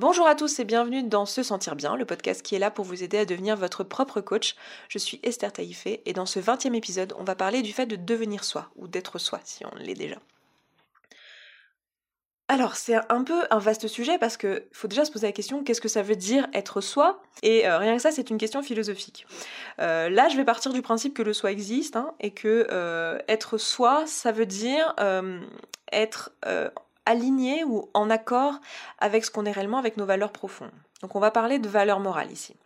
Bonjour à tous et bienvenue dans Se Sentir Bien, le podcast qui est là pour vous aider à devenir votre propre coach. Je suis Esther Taïfé et dans ce 20e épisode, on va parler du fait de devenir soi, ou d'être soi si on l'est déjà. Alors, c'est un peu un vaste sujet parce qu'il faut déjà se poser la question qu'est-ce que ça veut dire être soi? Et euh, rien que ça, c'est une question philosophique. Euh, là, je vais partir du principe que le soi existe hein, et que euh, être soi, ça veut dire être aligné ou en accord avec ce qu'on est réellement, avec nos valeurs profondes. Donc on va parler de valeurs morales ici.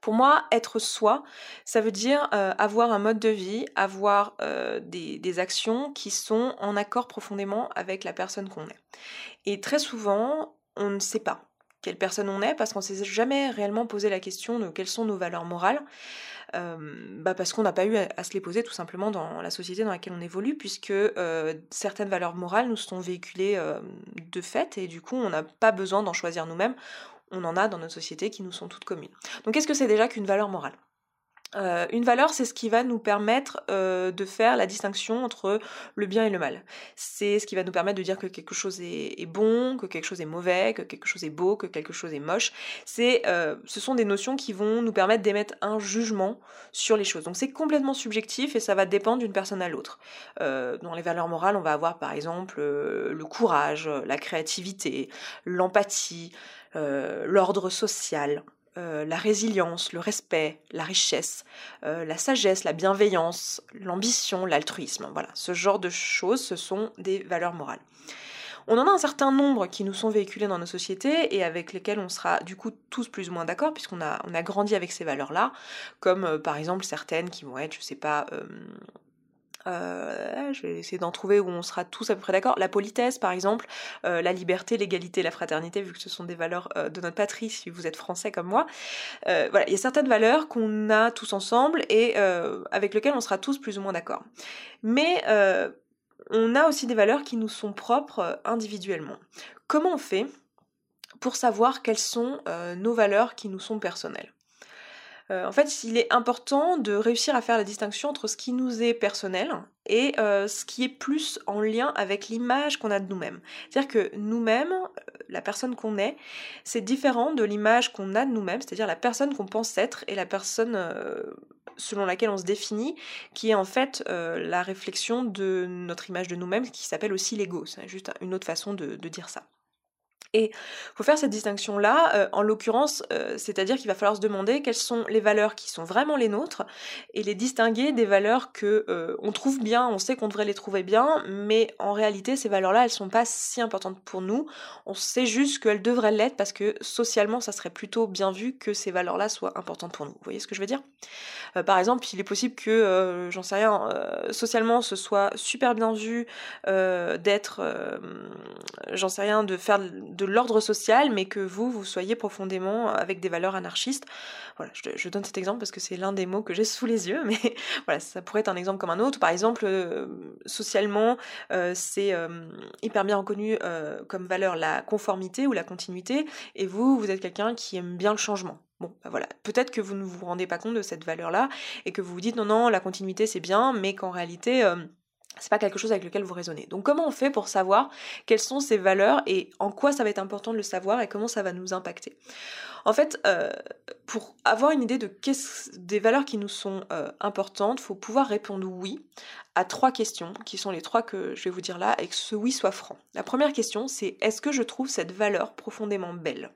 Pour moi, être soi, ça veut dire euh, avoir un mode de vie, avoir euh, des, des, actions qui sont en accord profondément avec la personne qu'on est. Et très souvent, on ne sait pas quelle personne on est parce qu'on s'est jamais réellement posé la question de quelles sont nos valeurs morales. Euh, bah parce qu'on n'a pas eu à, se les poser tout simplement dans la société dans laquelle on évolue, puisque euh, certaines valeurs morales nous sont véhiculées euh, de fait, et du coup on n'a pas besoin d'en choisir nous-mêmes, on en a dans notre société qui nous sont toutes communes. Donc qu'est-ce que c'est déjà qu'une valeur morale? Euh, une valeur, c'est ce qui va nous permettre euh, de faire la distinction entre le bien et le mal. C'est ce qui va nous permettre de dire que quelque chose est, bon, que quelque chose est mauvais, que quelque chose est beau, que quelque chose est moche. C'est, euh, ce sont des notions qui vont nous permettre d'émettre un jugement sur les choses. Donc c'est complètement subjectif et ça va dépendre d'une personne à l'autre. dans les valeurs morales, on va avoir par exemple le courage, la créativité, l'empathie, l'ordre social, euh, la résilience, le respect, la richesse, euh, la sagesse, la bienveillance, l'ambition, l'altruisme. Voilà, ce genre de choses, ce sont des valeurs morales. On en a un certain nombre qui nous sont véhiculés dans nos sociétés et avec lesquels on sera du coup tous plus ou moins d'accord puisqu'on a, grandi avec ces valeurs-là, comme euh, par exemple certaines qui vont être, je sais pas, euh, je vais essayer d'en trouver où on sera tous à peu près d'accord. La politesse, par exemple, euh, la liberté, l'égalité, la fraternité, vu que ce sont des valeurs euh, de notre patrie, si vous êtes français comme moi. voilà, il y a certaines valeurs qu'on a tous ensemble et avec lesquelles on sera tous plus ou moins d'accord. Mais on a aussi des valeurs qui nous sont propres individuellement. Comment on fait pour savoir quelles sont nos valeurs qui nous sont personnelles? En fait, il est important de réussir à faire la distinction entre ce qui nous est personnel et euh, ce qui est plus en lien avec l'image qu'on a de nous-mêmes. C'est-à-dire que nous-mêmes, euh, la personne qu'on est, c'est différent de l'image qu'on a de nous-mêmes, c'est-à-dire la personne qu'on pense être et la personne selon laquelle on se définit, qui est en fait la réflexion de notre image de nous-mêmes, qui s'appelle aussi l'ego. C'est juste une autre façon de dire ça. Et faut faire cette distinction-là, euh, en l'occurrence, euh, c'est-à-dire qu'il va falloir se demander quelles sont les valeurs qui sont vraiment les nôtres et les distinguer des valeurs que euh, on trouve bien, on sait qu'on devrait les trouver bien, mais en réalité ces valeurs-là, elles sont pas si importantes pour nous. On sait juste qu'elles devraient l'être parce que socialement, ça serait plutôt bien vu que ces valeurs-là soient importantes pour nous. Vous voyez ce que je veux dire? Par exemple, il est possible que, j'en sais rien, socialement, ce soit super bien vu d'être, j'en sais rien, de faire de l'ordre social, mais que vous, vous soyez profondément avec des valeurs anarchistes. Voilà, je, donne cet exemple parce que c'est l'un des mots que j'ai sous les yeux, mais voilà, ça pourrait être un exemple comme un autre. Par exemple, euh, socialement, euh, c'est euh, hyper bien reconnu comme valeur la conformité ou la continuité, et vous, vous êtes quelqu'un qui aime bien le changement. Bon, bah voilà, peut-être que vous ne vous rendez pas compte de cette valeur-là et que vous vous dites non, non, la continuité c'est bien, mais qu'en réalité c'est pas quelque chose avec lequel vous raisonnez. Donc comment on fait pour savoir quelles sont ces valeurs et en quoi ça va être important de le savoir et comment ça va nous impacter? En fait, euh, pour avoir une idée de des valeurs qui nous sont euh, importantes, faut pouvoir répondre oui à trois questions qui sont les trois que je vais vous dire là et que ce oui soit franc. La première question c'est est-ce que je trouve cette valeur profondément belle?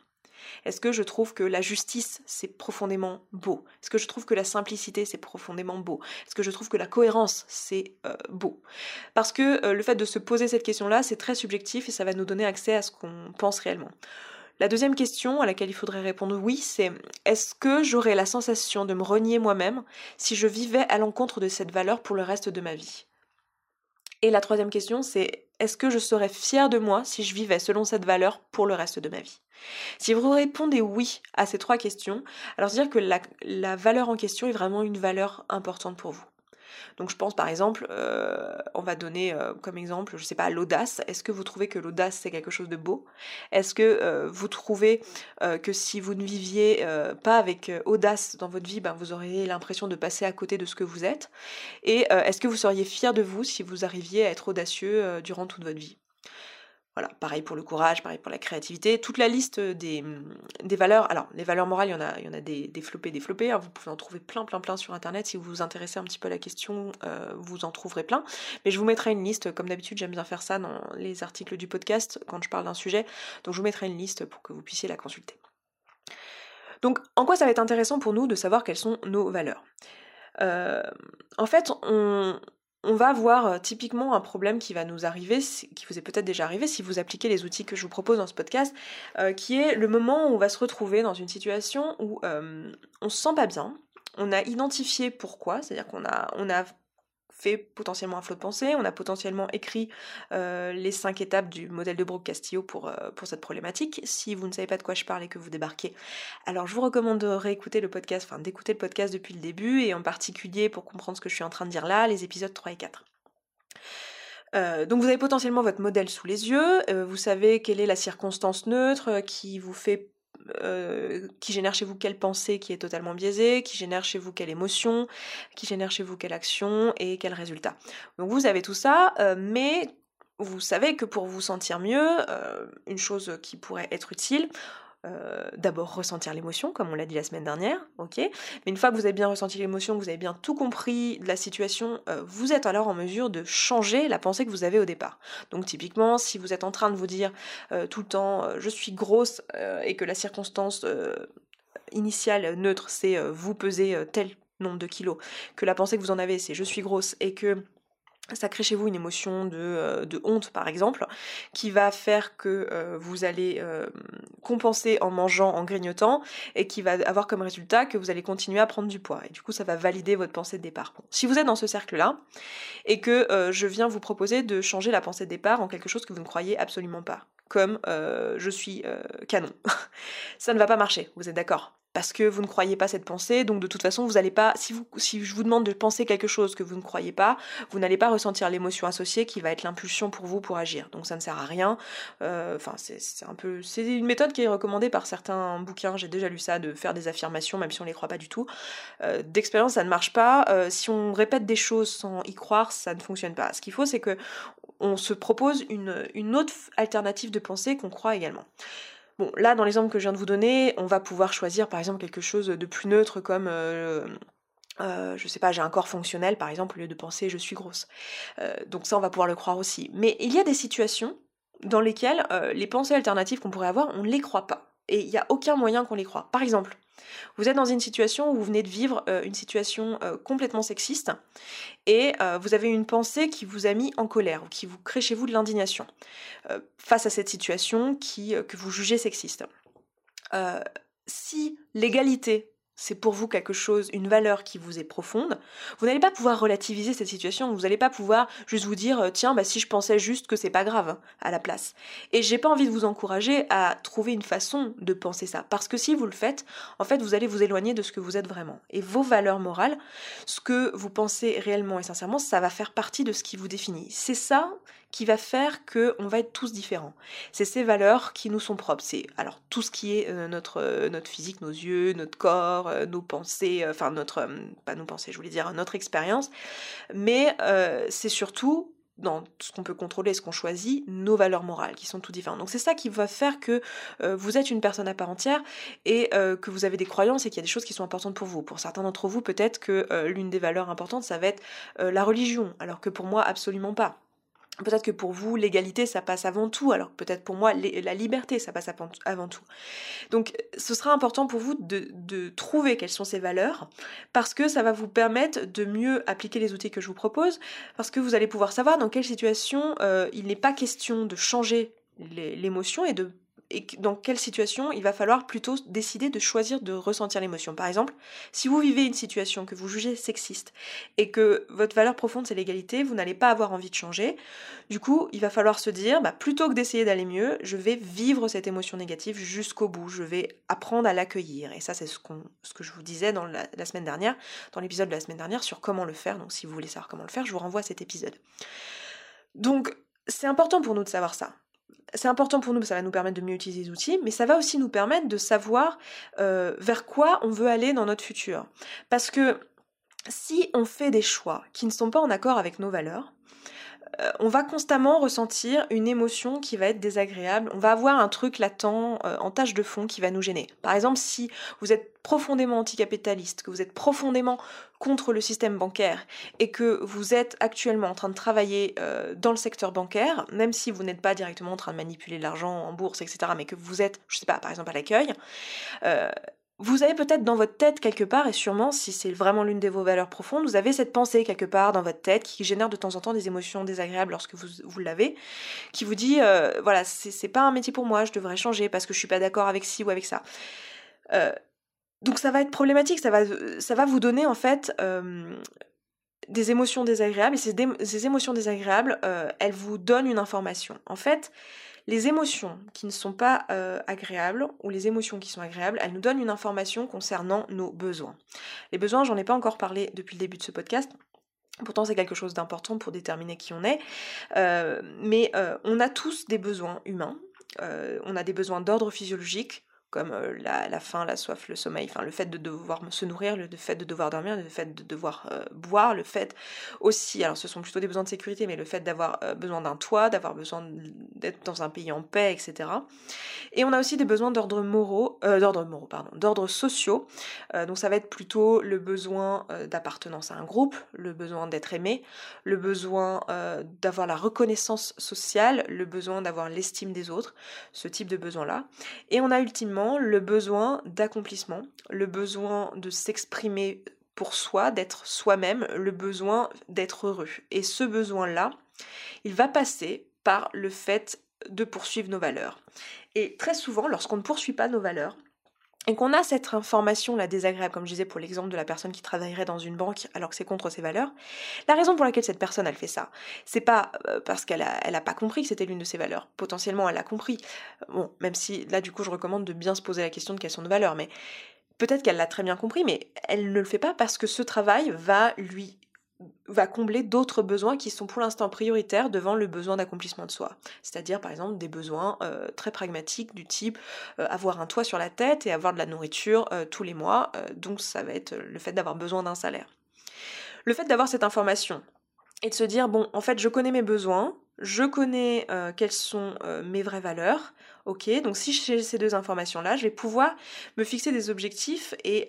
Est-ce que je trouve que la justice, c'est profondément beau? Est-ce que je trouve que la simplicité, c'est profondément beau? Est-ce que je trouve que la cohérence, c'est euh, beau? Parce que euh, le fait de se poser cette question-là, c'est très subjectif et ça va nous donner accès à ce qu'on pense réellement. La deuxième question à laquelle il faudrait répondre oui, c'est est-ce que j'aurais la sensation de me renier moi-même si je vivais à l'encontre de cette valeur pour le reste de ma vie? Et la troisième question, c'est est-ce que je serais fière de moi si je vivais selon cette valeur pour le reste de ma vie? Si vous répondez oui à ces trois questions, alors c'est-à-dire que la, la valeur en question est vraiment une valeur importante pour vous. Donc je pense par exemple, euh, on va donner euh, comme exemple, je sais pas, l'audace. Est-ce que vous trouvez que l'audace c'est quelque chose de beau? Est-ce que euh, vous trouvez que si vous ne viviez pas avec audace dans votre vie, ben, vous auriez l'impression de passer à côté de ce que vous êtes? Et est-ce que vous seriez fier de vous si vous arriviez à être audacieux durant toute votre vie? Voilà, pareil pour le courage, pareil pour la créativité. Toute la liste des, valeurs, alors les valeurs morales, il y en a, il y en a des développées, développées. Hein. vous pouvez en trouver plein, plein, plein sur Internet. Si vous vous intéressez un petit peu à la question, euh, vous en trouverez plein. Mais je vous mettrai une liste, comme d'habitude, j'aime bien faire ça dans les articles du podcast quand je parle d'un sujet. Donc je vous mettrai une liste pour que vous puissiez la consulter. Donc en quoi ça va être intéressant pour nous de savoir quelles sont nos valeurs? Euh, En fait, on, on va avoir euh, typiquement un problème qui va nous arriver, qui vous est peut-être déjà arrivé si vous appliquez les outils que je vous propose dans ce podcast, euh, qui est le moment où on va se retrouver dans une situation où euh, on se sent pas bien, on a identifié pourquoi, c'est-à-dire qu'on on a fait potentiellement un flot de pensée, on a potentiellement écrit euh, les cinq étapes du modèle de Brooke Castillo pour, euh, pour cette problématique. Si vous ne savez pas de quoi je parle et que vous débarquez, alors je vous recommande de réécouter le podcast, enfin d'écouter le podcast depuis le début et en particulier pour comprendre ce que je suis en train de dire là, les épisodes 3 et 4. Euh, donc vous avez potentiellement votre modèle sous les yeux, vous savez quelle est la circonstance neutre qui vous fait euh, qui génère chez vous quelle pensée qui est totalement biaisée, qui génère chez vous quelle émotion, qui génère chez vous quelle action et quel résultat. Donc vous avez tout ça, euh, mais vous savez que pour vous sentir mieux, euh, une chose qui pourrait être utile, euh, d'abord ressentir l'émotion, comme on l'a dit la semaine dernière, ok? Mais une fois que vous avez bien ressenti l'émotion, que vous avez bien tout compris de la situation, euh, vous êtes alors en mesure de changer la pensée que vous avez au départ. Donc typiquement, si vous êtes en train de vous dire euh, tout le temps je suis grosse et que la circonstance initiale neutre c'est vous pesez tel nombre de kilos, que la pensée que vous en avez c'est je suis grosse et que ça crée chez vous une émotion de, euh, de, honte par exemple, qui va faire que euh, vous allez euh, compenser en mangeant, en grignotant, et qui va avoir comme résultat que vous allez continuer à prendre du poids. Et du coup, ça va valider votre pensée de départ. si vous êtes dans ce cercle-là, et que je viens vous proposer de changer la pensée de départ en quelque chose que vous ne croyez absolument pas, comme je suis canon, ça ne va pas marcher, vous êtes d'accord? Parce que vous ne croyez pas cette pensée, donc de toute façon vous n'allez pas, si, je vous demande de penser quelque chose que vous ne croyez pas, vous n'allez pas ressentir l'émotion associée qui va être l'impulsion pour vous pour agir. Donc ça ne sert à rien. Euh, enfin c'est un peu, c'est une méthode qui est recommandée par certains bouquins. J'ai déjà lu ça de faire des affirmations même si on les croit pas du tout. Euh, d'expérience ça ne marche pas. Euh, si on répète des choses sans y croire, ça ne fonctionne pas. Ce qu'il faut c'est que on se propose une autre alternative de pensée qu'on croit également. Bon, là, dans l'exemple que je viens de vous donner, on va pouvoir choisir par exemple quelque chose de plus neutre comme... Euh, euh, je sais pas, j'ai un corps fonctionnel par exemple au lieu de penser je suis grosse. Euh, donc ça on va pouvoir le croire aussi. Mais il y a des situations dans lesquelles les pensées alternatives qu'on pourrait avoir, on ne les croit pas. Et il n'y a aucun moyen qu'on les croit. Par exemple, vous êtes dans une situation où vous venez de vivre euh, une situation euh, complètement sexiste et euh, vous avez une pensée qui vous a mis en colère ou qui vous crée chez vous de l'indignation face à cette situation qui, que vous jugez sexiste. si l'égalité c'est pour vous quelque chose, une valeur qui vous est profonde, vous n'allez pas pouvoir relativiser cette situation, vous n'allez pas pouvoir juste vous dire euh, tiens bah si je pensais juste que c'est pas grave à la place. Et j'ai pas envie de vous encourager à trouver une façon de penser ça parce que si vous le faites, en fait vous allez vous éloigner de ce que vous êtes vraiment. Et vos valeurs morales, ce que vous pensez réellement et sincèrement, ça va faire partie de ce qui vous définit. C'est ça qui va faire que on va être tous différents. C'est ces valeurs qui nous sont propres. C'est alors tout ce qui est euh, notre euh, notre physique, nos yeux, notre corps, euh, nos pensées, enfin notre pas nos pensées, je voulais dire notre expérience, mais c'est surtout dans ce qu'on peut contrôler, ce qu'on choisit, nos valeurs morales qui sont tout différentes. Donc c'est ça qui va faire que vous êtes une personne à part entière et que vous avez des croyances et qu'il y a des choses qui sont importantes pour vous. Pour certains d'entre vous, peut-être que l'une des valeurs importantes, ça va être la religion, alors que pour moi, absolument pas. Peut-être que pour vous, l'égalité, ça passe avant tout, alors peut-être pour moi, la liberté, ça passe avant tout. Donc, ce sera important pour vous de, trouver quelles sont ces valeurs, parce que ça va vous permettre de mieux appliquer les outils que je vous propose, parce que vous allez pouvoir savoir dans quelle situation euh, il n'est pas question de changer l'émotion et de et dans quelle situation il va falloir plutôt décider de choisir de ressentir l'émotion. Par exemple, si vous vivez une situation que vous jugez sexiste et que votre valeur profonde c'est l'égalité, vous n'allez pas avoir envie de changer. Du coup, il va falloir se dire, bah, plutôt que d'essayer d'aller mieux, je vais vivre cette émotion négative jusqu'au bout. Je vais apprendre à l'accueillir. Et ça, c'est ce, que je vous disais dans la semaine dernière, dans l'épisode de la semaine dernière sur comment le faire. Donc, si vous voulez savoir comment le faire, je vous renvoie à cet épisode. Donc, c'est important pour nous de savoir ça c'est important pour nous, ça va nous permettre de mieux utiliser les outils, mais ça va aussi nous permettre de savoir euh, vers quoi on veut aller dans notre futur. Parce que si on fait des choix qui ne sont pas en accord avec nos valeurs, on va constamment ressentir une émotion qui va être désagréable, on va avoir un truc latent euh, en tâche de fond qui va nous gêner. Par exemple, si vous êtes profondément anticapitaliste, que vous êtes profondément contre le système bancaire et que vous êtes actuellement en train de travailler euh, dans le secteur bancaire, même si vous n'êtes pas directement en train de manipuler l'argent en bourse, etc., mais que vous êtes, je sais pas, par exemple à l'accueil, vous avez peut-être dans votre tête quelque part, et sûrement si c'est vraiment l'une de vos valeurs profondes, vous avez cette pensée quelque part dans votre tête qui génère de temps en temps des émotions désagréables lorsque vous, l'avez, qui vous dit, euh, voilà, c'est pas un métier pour moi, je devrais changer parce que je suis pas d'accord avec ci ou avec ça. Euh, donc ça va être problématique, ça va, ça va vous donner en fait euh, des émotions désagréables, et ces, ces émotions désagréables, elles vous donnent une information. En fait, les émotions qui ne sont pas euh, agréables ou les émotions qui sont agréables, elles nous donnent une information concernant nos besoins. Les besoins, j'en ai pas encore parlé depuis le début de ce podcast. Pourtant, c'est quelque chose d'important pour déterminer qui on est. Euh, mais euh, on a tous des besoins humains. on a des besoins d'ordre physiologique, comme euh, la, faim, la soif, le sommeil, enfin le fait de devoir se nourrir, le fait de devoir dormir, le fait de devoir euh, boire, le fait aussi, alors ce sont plutôt des besoins de sécurité, mais le fait d'avoir euh, besoin d'un toit, d'avoir besoin d'être dans un pays en paix, etc. Et on a aussi des besoins d'ordre moraux, d'ordre moraux, pardon, d'ordre sociaux. donc ça va être plutôt le besoin d'appartenance à un groupe, le besoin d'être aimé, le besoin d'avoir la reconnaissance sociale, le besoin d'avoir l'estime des autres, ce type de besoin-là. Et on a ultimement le besoin d'accomplissement, le besoin de s'exprimer pour soi, d'être soi-même, le besoin d'être heureux. Et ce besoin-là, il va passer par le fait de poursuivre nos valeurs. Et très souvent, lorsqu'on ne poursuit pas nos valeurs, et qu'on a cette information là désagréable, comme je disais pour l'exemple de la personne qui travaillerait dans une banque alors que c'est contre ses valeurs, la raison pour laquelle cette personne elle fait ça, c'est pas euh, parce qu'elle a, elle a pas compris que c'était l'une de ses valeurs. Potentiellement elle a compris. Bon, même si là du coup je recommande de bien se poser la question de quelles sont nos valeurs, mais peut-être qu'elle l'a très bien compris, mais elle ne le fait pas parce que ce travail va lui va combler d'autres besoins qui sont pour l'instant prioritaires devant le besoin d'accomplissement de soi. C'est-à-dire par exemple des besoins euh, très pragmatiques du type euh, avoir un toit sur la tête et avoir de la nourriture euh, tous les mois. donc ça va être le fait d'avoir besoin d'un salaire. Le fait d'avoir cette information et de se dire bon en fait je connais mes besoins, je connais quelles sont mes vraies valeurs. Ok, donc si j'ai ces deux informations-là, je vais pouvoir me fixer des objectifs et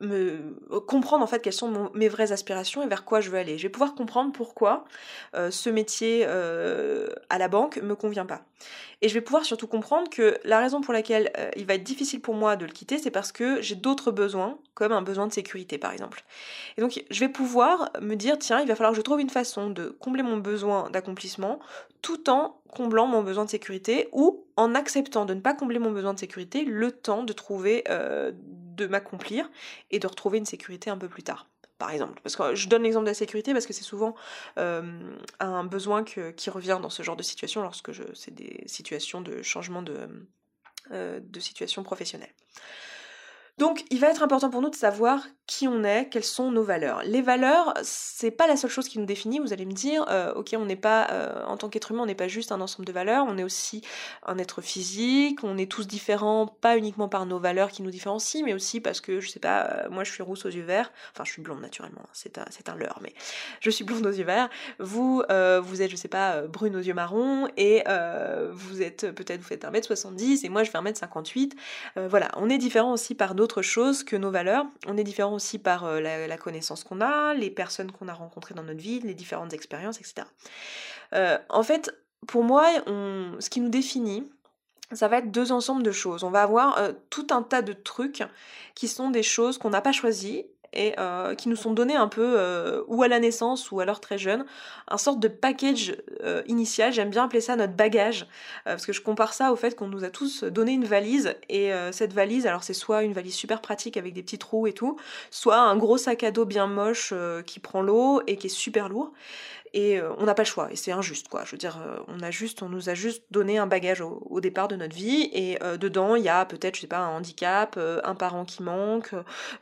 me euh, comprendre en fait quelles sont mes vraies aspirations et vers quoi je veux aller. Je vais pouvoir comprendre pourquoi euh, ce métier euh, à la banque me convient pas. Et je vais pouvoir surtout comprendre que la raison pour laquelle il va être difficile pour moi de le quitter, c'est parce que j'ai d'autres besoins, comme un besoin de sécurité par exemple. Et donc je vais pouvoir me dire tiens, il va falloir que je trouve une façon de combler mon besoin d'accomplissement tout en comblant mon besoin de sécurité ou en acceptant de ne pas combler mon besoin de sécurité le temps de trouver de m'accomplir et de retrouver une sécurité un peu plus tard par exemple. Parce que je donne l'exemple de la sécurité parce que c'est souvent euh, un besoin qui revient dans ce genre de situation lorsque c'est des situations de changement de, euh, de situation professionnelle. Donc, il va être important pour nous de savoir qui on est, quelles sont nos valeurs. Les valeurs, c'est pas la seule chose qui nous définit. Vous allez me dire, euh, ok, on n'est pas, euh, en tant qu'être humain, on n'est pas juste un ensemble de valeurs. On est aussi un être physique. On est tous différents, pas uniquement par nos valeurs qui nous différencient, mais aussi parce que, je sais pas, euh, moi, je suis rousse aux yeux verts. Enfin, je suis blonde naturellement. Hein, c'est un, un leurre, mais je suis blonde aux yeux verts. Vous, vous êtes, je sais pas, brune aux yeux marrons et vous êtes peut-être, vous faites 1m70 et moi, je fais 1m58. voilà, on est différents aussi par d'autres chose que nos valeurs. On est différent aussi par euh, la, connaissance qu'on a, les personnes qu'on a rencontrées dans notre vie, les différentes expériences, etc. Euh, en fait, pour moi, ce qui nous définit, ça va être deux ensembles de choses. On va avoir euh, tout un tas de trucs qui sont des choses qu'on n'a pas choisies et euh, qui nous sont donnés un peu, euh, ou à la naissance ou alors très jeune, un sorte de package euh, initial, j'aime bien appeler ça notre bagage, parce que je compare ça au fait qu'on nous a tous donné une valise, et cette valise, alors c'est soit une valise super pratique avec des petits trous et tout, soit un gros sac à dos bien moche qui prend l'eau et qui est super lourd, et on n'a pas le choix, et c'est injuste quoi, je veux dire, on a juste, on nous a juste donné un bagage au, départ de notre vie, et dedans il y a peut-être, je sais pas, un handicap, un parent qui manque,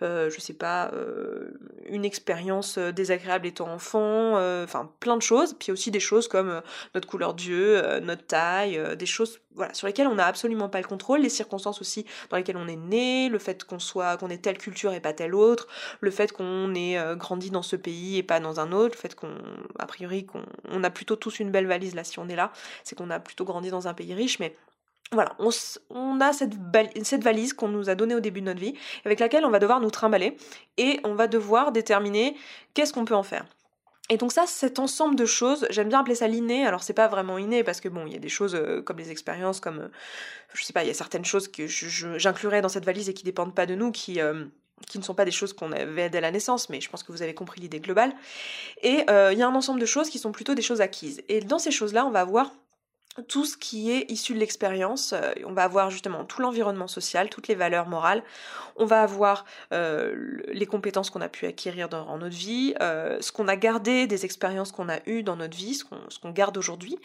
je sais pas, euh, une expérience euh, désagréable étant enfant, euh, enfin plein de choses, puis aussi des choses comme notre couleur d'yeux, notre taille, des choses voilà, sur lesquelles on n'a absolument pas le contrôle, les circonstances aussi dans lesquelles on est né, le fait qu'on soit qu'on ait telle culture et pas telle autre, le fait qu'on ait grandi dans ce pays et pas dans un autre, le fait qu'on a priori on a plutôt tous une belle valise là si on est là, c'est qu'on a plutôt grandi dans un pays riche, mais voilà, on, a cette, cette valise qu'on nous a donnée au début de notre vie, avec laquelle on va devoir nous trimballer, et on va devoir déterminer qu'est-ce qu'on peut en faire. Et donc ça, cet ensemble de choses, j'aime bien appeler ça l'inné. Alors c'est pas vraiment inné parce que bon, il y a des choses euh, comme les expériences, comme euh, je sais pas, il y a certaines choses que j'inclurais dans cette valise et qui dépendent pas de nous, qui euh, qui ne sont pas des choses qu'on avait dès la naissance, mais je pense que vous avez compris l'idée globale. Et il y a un ensemble de choses qui sont plutôt des choses acquises. Et dans ces choses-là, on va avoir tout ce qui est issu de l'expérience. Euh, on va avoir justement tout l'environnement social, toutes les valeurs morales. On va avoir euh, les compétences qu'on a pu acquérir dans, notre vie, euh, ce qu'on a gardé des expériences qu'on a eues dans notre vie, ce qu'on garde aujourd'hui.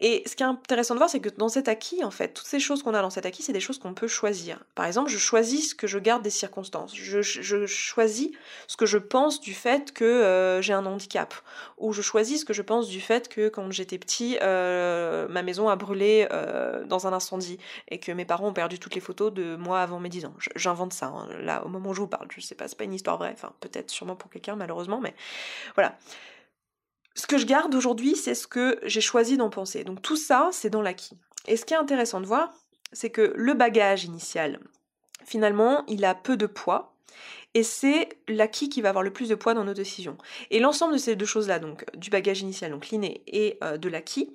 Et ce qui est intéressant de voir, c'est que dans cet acquis, en fait, toutes ces choses qu'on a dans cet acquis, c'est des choses qu'on peut choisir. Par exemple, je choisis ce que je garde des circonstances. Je, choisis ce que je pense du fait que j'ai un handicap. Ou je choisis ce que je pense du fait que quand j'étais petit, ma maison a brûlé euh, dans un incendie et que mes parents ont perdu toutes les photos de moi avant mes 10 ans. J'invente ça, hein, là, au moment où je vous parle. Je sais pas, c'est pas une histoire vraie, enfin, peut-être sûrement pour quelqu'un, malheureusement, mais voilà. Ce que je garde aujourd'hui, c'est ce que j'ai choisi d'en penser. Donc tout ça, c'est dans l'acquis. Et ce qui est intéressant de voir, c'est que le bagage initial, finalement, il a peu de poids et c'est l'acquis qui va avoir le plus de poids dans nos décisions. Et l'ensemble de ces deux choses-là, donc du bagage initial, donc l'inné, et euh, de l'acquis,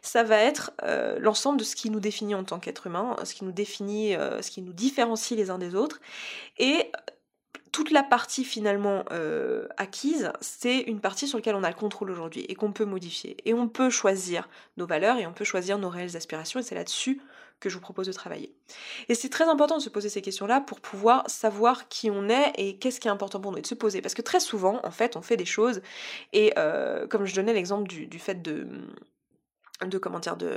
ça va être euh, l'ensemble de ce qui nous définit en tant qu'être humain, ce qui nous définit, euh, ce qui nous différencie les uns des autres, et toute la partie finalement acquise, c'est une partie sur laquelle on a le contrôle aujourd'hui et qu'on peut modifier. Et on peut choisir nos valeurs et on peut choisir nos réelles aspirations et c'est là-dessus que je vous propose de travailler. Et c'est très important de se poser ces questions-là pour pouvoir savoir qui on est et qu'est-ce qui est important pour nous et de se poser. Parce que très souvent, en fait, on fait des choses et euh, comme je donnais l'exemple du, fait de de comment dire de,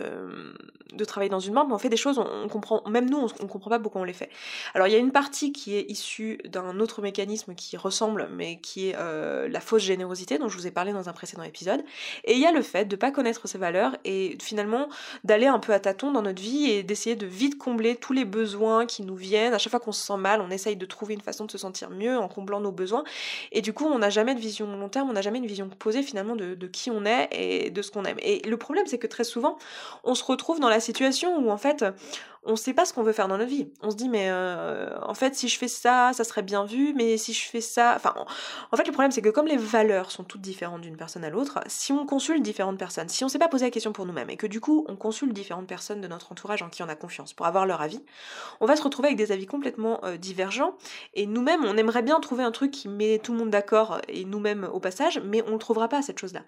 de travailler dans une banque mais on fait des choses on, comprend même nous on, comprend pas pourquoi on les fait. Alors il y a une partie qui est issue d'un autre mécanisme qui ressemble mais qui est euh, la fausse générosité dont je vous ai parlé dans un précédent épisode. Et il y a le fait de pas connaître ses valeurs et finalement d'aller un peu à tâtons dans notre vie et d'essayer de vite combler tous les besoins qui nous viennent. À chaque fois qu'on se sent mal on essaye de trouver une façon de se sentir mieux en comblant nos besoins. Et du coup on n'a jamais de vision long terme on n'a jamais une vision posée finalement de, de qui on est et de ce qu'on aime. Et le problème c'est que très souvent, on se retrouve dans la situation où en fait, on sait pas ce qu'on veut faire dans notre vie. On se dit mais euh, en fait si je fais ça, ça serait bien vu, mais si je fais ça, enfin en fait le problème c'est que comme les valeurs sont toutes différentes d'une personne à l'autre, si on consulte différentes personnes, si on s'est pas posé la question pour nous-mêmes et que du coup on consulte différentes personnes de notre entourage en qui on a confiance pour avoir leur avis, on va se retrouver avec des avis complètement euh, divergents et nous-mêmes on aimerait bien trouver un truc qui met tout le monde d'accord et nous-mêmes au passage, mais on ne trouvera pas cette chose-là.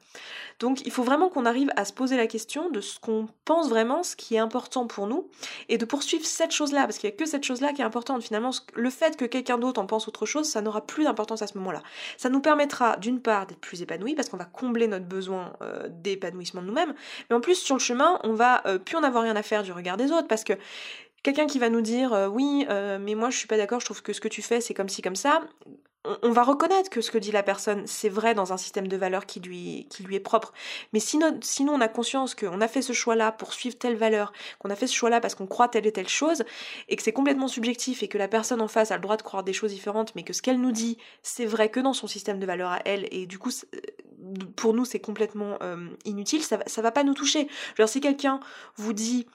Donc il faut vraiment qu'on arrive à se poser la question de ce qu'on pense vraiment, ce qui est important pour nous et de poursuivre cette chose-là, parce qu'il n'y a que cette chose-là qui est importante. Finalement, le fait que quelqu'un d'autre en pense autre chose, ça n'aura plus d'importance à ce moment-là. Ça nous permettra, d'une part, d'être plus épanouis, parce qu'on va combler notre besoin euh, d'épanouissement de nous-mêmes, mais en plus, sur le chemin, on va euh, plus en avoir rien à faire du regard des autres, parce que quelqu'un qui va nous dire euh, oui mais moi je suis pas d'accord je trouve que ce que tu fais c'est comme ci comme ça on, va reconnaître que ce que dit la personne, c'est vrai dans un système de valeurs qui lui, est propre. Mais sinon, sinon on a conscience qu'on a fait ce choix-là pour suivre telle valeur, qu'on a fait ce choix-là parce qu'on croit telle et telle chose, et que c'est complètement subjectif et que la personne en face a le droit de croire des choses différentes, mais que ce qu'elle nous dit, c'est vrai que dans son système de valeurs à elle, et du coup, euh, pour nous, c'est complètement euh, inutile, ça, va pas nous toucher. Genre, si quelqu'un vous dit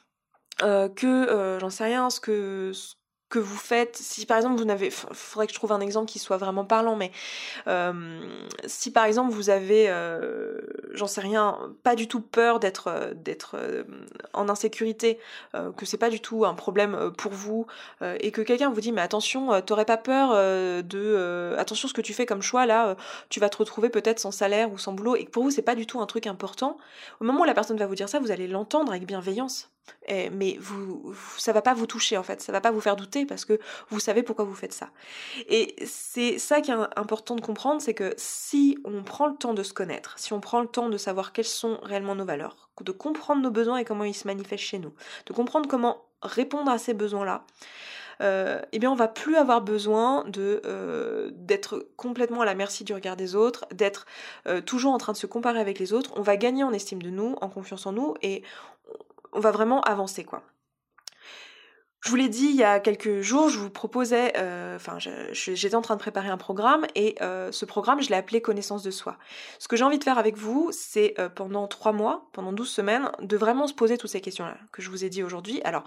euh, que, j'en sais rien, ce que que vous faites, si par exemple vous n'avez, faudrait que je trouve un exemple qui soit vraiment parlant, mais euh, si par exemple vous avez, euh, j'en sais rien, pas du tout peur d'être euh, d'être en insécurité, que c'est pas du tout un problème pour vous, et que quelqu'un vous dit mais attention, t'aurais pas peur de, attention ce que tu fais comme choix là, tu vas te retrouver peut-être sans salaire ou sans boulot, et que pour vous c'est pas du tout un truc important, au moment où la personne va vous dire ça, vous allez l'entendre avec bienveillance. Eh, mais vous, ça va pas vous toucher en fait, ça va pas vous faire douter parce que vous savez pourquoi vous faites ça. Et c'est ça qui est important de comprendre, c'est que si on prend le temps de se connaître, si on prend le temps de savoir quelles sont réellement nos valeurs, de comprendre nos besoins et comment ils se manifestent chez nous, de comprendre comment répondre à ces besoins-là, euh, eh bien on va plus avoir besoin de euh, d'être complètement à la merci du regard des autres, d'être euh, toujours en train de se comparer avec les autres. On va gagner en estime de nous, en confiance en nous, et on va vraiment avancer quoi. Je vous l'ai dit il y a quelques jours, je vous proposais, euh, enfin j'étais en train de préparer un programme et euh, ce programme je l'ai appelé connaissance de soi. Ce que j'ai envie de faire avec vous, c'est euh, pendant trois mois, pendant 12 semaines, de vraiment se poser toutes ces questions-là que je vous ai dit aujourd'hui. Alors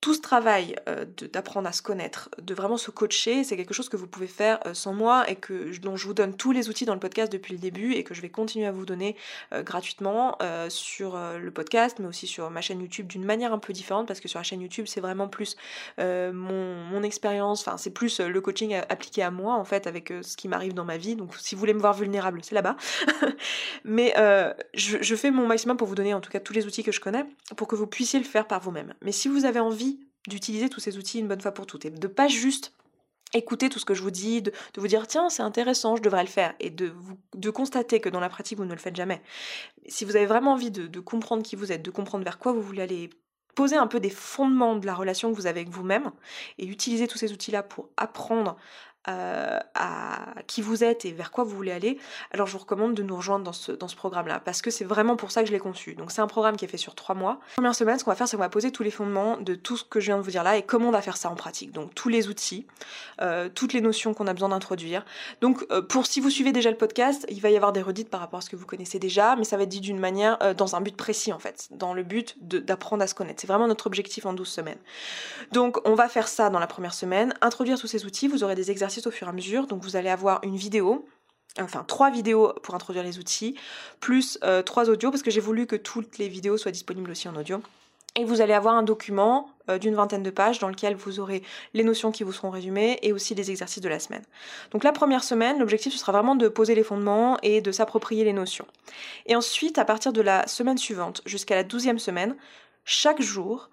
tout ce travail euh, d'apprendre à se connaître, de vraiment se coacher, c'est quelque chose que vous pouvez faire euh, sans moi et que dont je vous donne tous les outils dans le podcast depuis le début et que je vais continuer à vous donner euh, gratuitement sur le podcast, mais aussi sur ma chaîne YouTube d'une manière un peu différente parce que sur la chaîne YouTube c'est vraiment plus mon, mon expérience, enfin c'est plus le coaching appliqué à moi en fait avec ce qui m'arrive dans ma vie. Donc si vous voulez me voir vulnérable, c'est là-bas. mais je, je fais mon maximum pour vous donner en tout cas tous les outils que je connais pour que vous puissiez le faire par vous-même. Mais si vous avez envie d'utiliser tous ces outils une bonne fois pour toutes et de pas juste écouter tout ce que je vous dis, de, vous dire tiens c'est intéressant, je devrais le faire et de, de constater que dans la pratique vous ne le faites jamais. Si vous avez vraiment envie de, de comprendre qui vous êtes, de comprendre vers quoi vous voulez aller, poser un peu des fondements de la relation que vous avez avec vous-même et utiliser tous ces outils-là pour apprendre euh, à qui vous êtes et vers quoi vous voulez aller, alors je vous recommande de nous rejoindre dans ce, dans ce programme-là, parce que c'est vraiment pour ça que je l'ai conçu. Donc c'est un programme qui est fait sur trois mois. première semaine, ce qu'on va faire, c'est qu'on va poser tous les fondements de tout ce que je viens de vous dire là et comment on va faire ça en pratique. Donc tous les outils, euh, toutes les notions qu'on a besoin d'introduire. Donc euh, pour si vous suivez déjà le podcast, il va y avoir des redites par rapport à ce que vous connaissez déjà, mais ça va être dit d'une manière, dans un but précis en fait, dans le but d'apprendre à se connaître. C'est vraiment notre objectif en 12 semaines. Donc on va faire ça dans la première semaine, introduire tous ces outils, vous aurez des exercices au fur et à mesure. Donc vous allez avoir une vidéo, enfin trois vidéos pour introduire les outils, plus euh, trois audios, parce que j'ai voulu que toutes les vidéos soient disponibles aussi en audio. Et vous allez avoir un document euh, d'une vingtaine de pages dans lequel vous aurez les notions qui vous seront résumées et aussi les exercices de la semaine. Donc la première semaine, l'objectif ce sera vraiment de poser les fondements et de s'approprier les notions. Et ensuite, à partir de la semaine suivante jusqu'à la douzième semaine, chaque jour,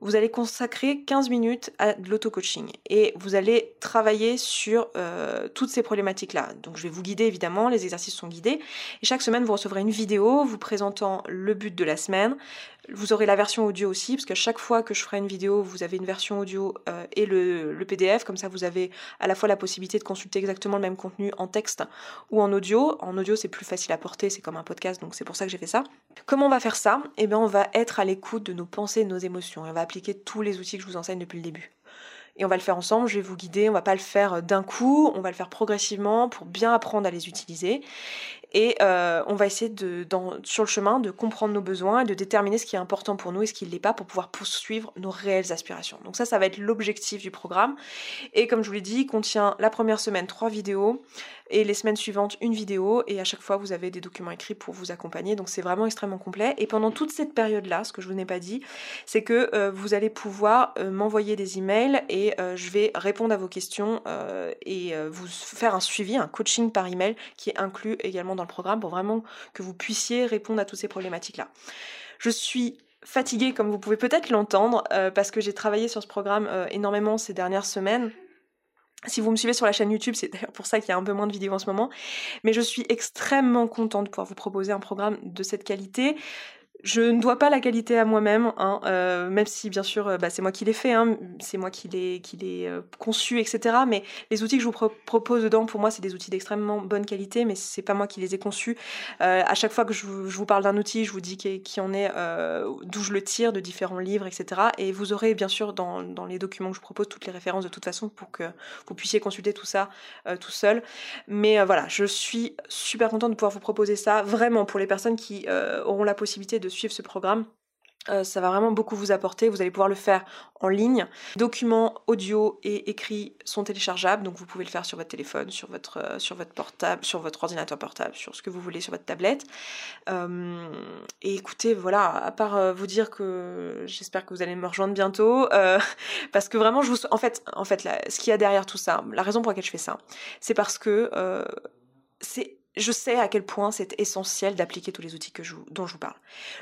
vous allez consacrer 15 minutes à de l'auto-coaching et vous allez travailler sur euh, toutes ces problématiques-là. Donc je vais vous guider évidemment, les exercices sont guidés et chaque semaine vous recevrez une vidéo vous présentant le but de la semaine, vous aurez la version audio aussi, parce qu'à chaque fois que je ferai une vidéo, vous avez une version audio euh, et le, PDF, comme ça vous avez à la fois la possibilité de consulter exactement le même contenu en texte ou en audio. En audio c'est plus facile à porter, c'est comme un podcast, donc c'est pour ça que j'ai fait ça. Comment on va faire ça? Eh bien on va être à l'écoute de nos pensées, de nos émotions, et on va appliquer tous les outils que je vous enseigne depuis le début et on va le faire ensemble, je vais vous guider, on va pas le faire d'un coup, on va le faire progressivement pour bien apprendre à les utiliser et euh, on va essayer de, dans, sur le chemin de comprendre nos besoins et de déterminer ce qui est important pour nous et ce qui ne l'est pas pour pouvoir poursuivre nos réelles aspirations. Donc ça, ça va être l'objectif du programme. Et comme je vous l'ai dit, il contient la première semaine trois vidéos et les semaines suivantes une vidéo et à chaque fois vous avez des documents écrits pour vous accompagner. Donc c'est vraiment extrêmement complet. Et pendant toute cette période-là, ce que je vous n'ai pas dit, c'est que euh, vous allez pouvoir euh, m'envoyer des emails et je vais répondre à vos questions et vous faire un suivi, un coaching par email qui est inclus également dans programme pour vraiment que vous puissiez répondre à toutes ces problématiques-là. Je suis fatiguée, comme vous pouvez peut-être l'entendre, euh, parce que j'ai travaillé sur ce programme euh, énormément ces dernières semaines. Si vous me suivez sur la chaîne YouTube, c'est d'ailleurs pour ça qu'il y a un peu moins de vidéos en ce moment. Mais je suis extrêmement contente de pouvoir vous proposer un programme de cette qualité. Je ne dois pas la qualité à moi-même, hein, euh, même si bien sûr euh, bah, c'est moi qui l'ai fait, hein, c'est moi qui l'ai euh, conçu, etc. Mais les outils que je vous propose dedans, pour moi, c'est des outils d'extrêmement bonne qualité, mais c'est pas moi qui les ai conçus. à chaque fois que je vous, parle d'un outil, je vous dis qui, en est, d'où je le tire, de différents livres, etc. Et vous aurez bien sûr dans, dans, les documents que je propose toutes les références de toute façon pour que vous puissiez consulter tout ça tout seul. Mais voilà, je suis super contente de pouvoir vous proposer ça, vraiment pour les personnes qui auront la possibilité de suivre ce programme. Euh, ça va vraiment beaucoup vous apporter. Vous allez pouvoir le faire en ligne. Documents audio et écrits sont téléchargeables, donc vous pouvez le faire sur votre téléphone, sur votre, euh, sur votre portable, sur votre ordinateur portable, sur ce que vous voulez, sur votre tablette. Euh, et écoutez, voilà, à part vous dire que j'espère que vous allez me rejoindre bientôt, parce que vraiment, je vous, en fait, en fait, ce qu'il y a derrière tout ça, la raison pour laquelle je fais ça, c'est parce que c'est je sais à quel point c'est essentiel d'appliquer tous les outils dont je vous parle.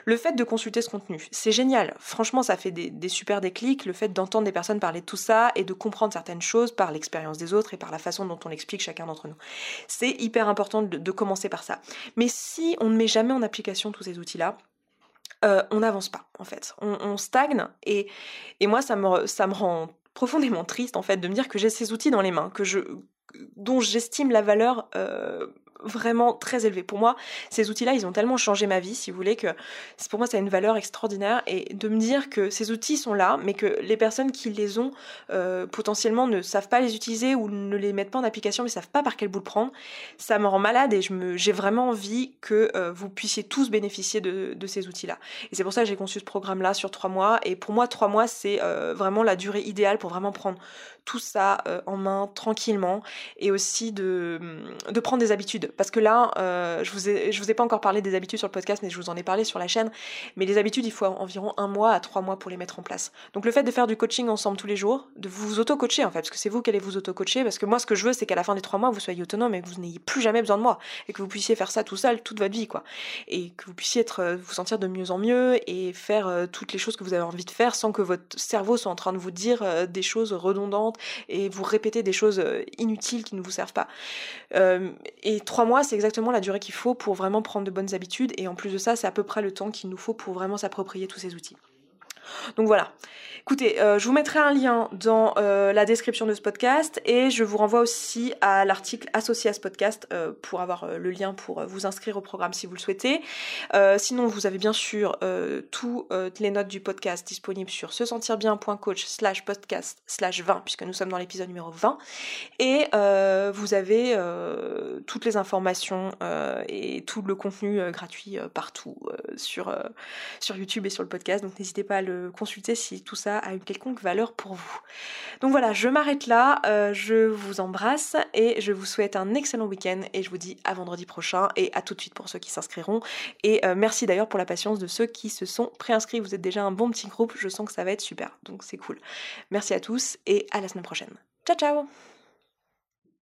Le fait de consulter ce contenu, c'est génial. Franchement, ça fait des, super déclics. Le fait d'entendre des personnes parler de tout ça et de comprendre certaines choses par l'expérience des autres et par la façon dont on l'explique chacun d'entre nous. C'est hyper important de, commencer par ça. Mais si on ne met jamais en application tous ces outils-là, euh, on n'avance pas en fait. On, stagne et, moi ça me, ça me rend profondément triste en fait de me dire que j'ai ces outils dans les mains, que je, dont j'estime la valeur euh, vraiment très élevé. Pour moi, ces outils-là, ils ont tellement changé ma vie, si vous voulez, que pour moi, ça a une valeur extraordinaire. Et de me dire que ces outils sont là, mais que les personnes qui les ont euh, potentiellement ne savent pas les utiliser ou ne les mettent pas en application, mais savent pas par quel bout le prendre, ça me rend malade et j'ai vraiment envie que euh, vous puissiez tous bénéficier de, ces outils-là. Et c'est pour ça que j'ai conçu ce programme-là sur trois mois. Et pour moi, trois mois, c'est euh, vraiment la durée idéale pour vraiment prendre tout ça euh, en main tranquillement et aussi de, de prendre des habitudes. Parce que là, euh, je vous ai, je vous ai pas encore parlé des habitudes sur le podcast, mais je vous en ai parlé sur la chaîne. Mais les habitudes, il faut environ un mois à trois mois pour les mettre en place. Donc le fait de faire du coaching ensemble tous les jours, de vous auto-coacher en fait, parce que c'est vous qui allez vous auto-coacher, parce que moi ce que je veux c'est qu'à la fin des trois mois vous soyez autonome et que vous n'ayez plus jamais besoin de moi et que vous puissiez faire ça tout seul toute votre vie quoi. Et que vous puissiez être, euh, vous sentir de mieux en mieux et faire toutes les choses que vous avez envie de faire sans que votre cerveau soit en train de vous dire des choses redondantes et vous répétez des choses euh, inutiles qui ne vous servent pas. Euh, et trois mois, c'est exactement la durée qu'il faut pour vraiment prendre de bonnes habitudes et en plus de ça, c'est à peu près le temps qu'il nous faut pour vraiment s'approprier tous ces outils. Donc voilà. Écoutez, euh, je vous mettrai un lien dans euh, la description de ce podcast et je vous renvoie aussi à l'article associé à ce podcast euh, pour avoir le lien pour vous inscrire au programme si vous le souhaitez. sinon, vous avez bien sûr toutes les notes du podcast disponibles sur se sentir bien.coach slash podcast slash 20 puisque nous sommes dans l'épisode numéro 20 et vous avez toutes les informations et tout le contenu gratuit partout sur, YouTube et sur le podcast consulter si tout ça a une quelconque valeur pour vous. Donc voilà, je m'arrête là, euh, je vous embrasse et je vous souhaite un excellent week-end et je vous dis à vendredi prochain et à tout de suite pour ceux qui s'inscriront. Et euh, merci d'ailleurs pour la patience de ceux qui se sont préinscrits. Vous êtes déjà un bon petit groupe, je sens que ça va être super, donc c'est cool. Merci à tous et à la semaine prochaine. Ciao ciao